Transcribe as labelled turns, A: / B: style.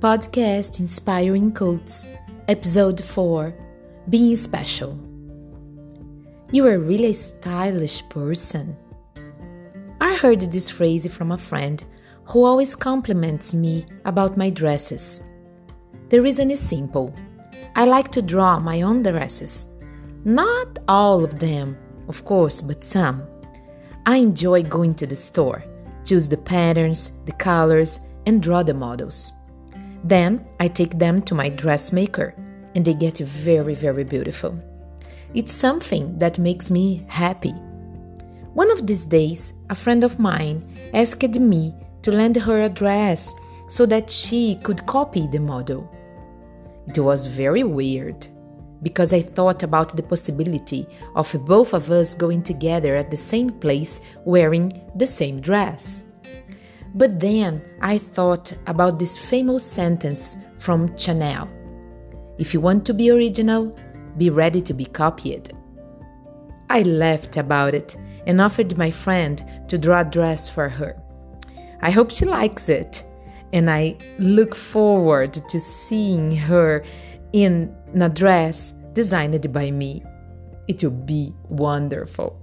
A: Podcast Inspiring Quotes, Episode 4 Being Special. You are really a stylish person. I heard this phrase from a friend who always compliments me about my dresses. The reason is simple I like to draw my own dresses. Not all of them, of course, but some. I enjoy going to the store, choose the patterns, the colors, and draw the models. Then I take them to my dressmaker and they get very, very beautiful. It's something that makes me happy. One of these days, a friend of mine asked me to lend her a dress so that she could copy the model. It was very weird because I thought about the possibility of both of us going together at the same place wearing the same dress. But then I thought about this famous sentence from Chanel If you want to be original, be ready to be copied. I laughed about it and offered my friend to draw a dress for her. I hope she likes it, and I look forward to seeing her in a dress designed by me. It will be wonderful.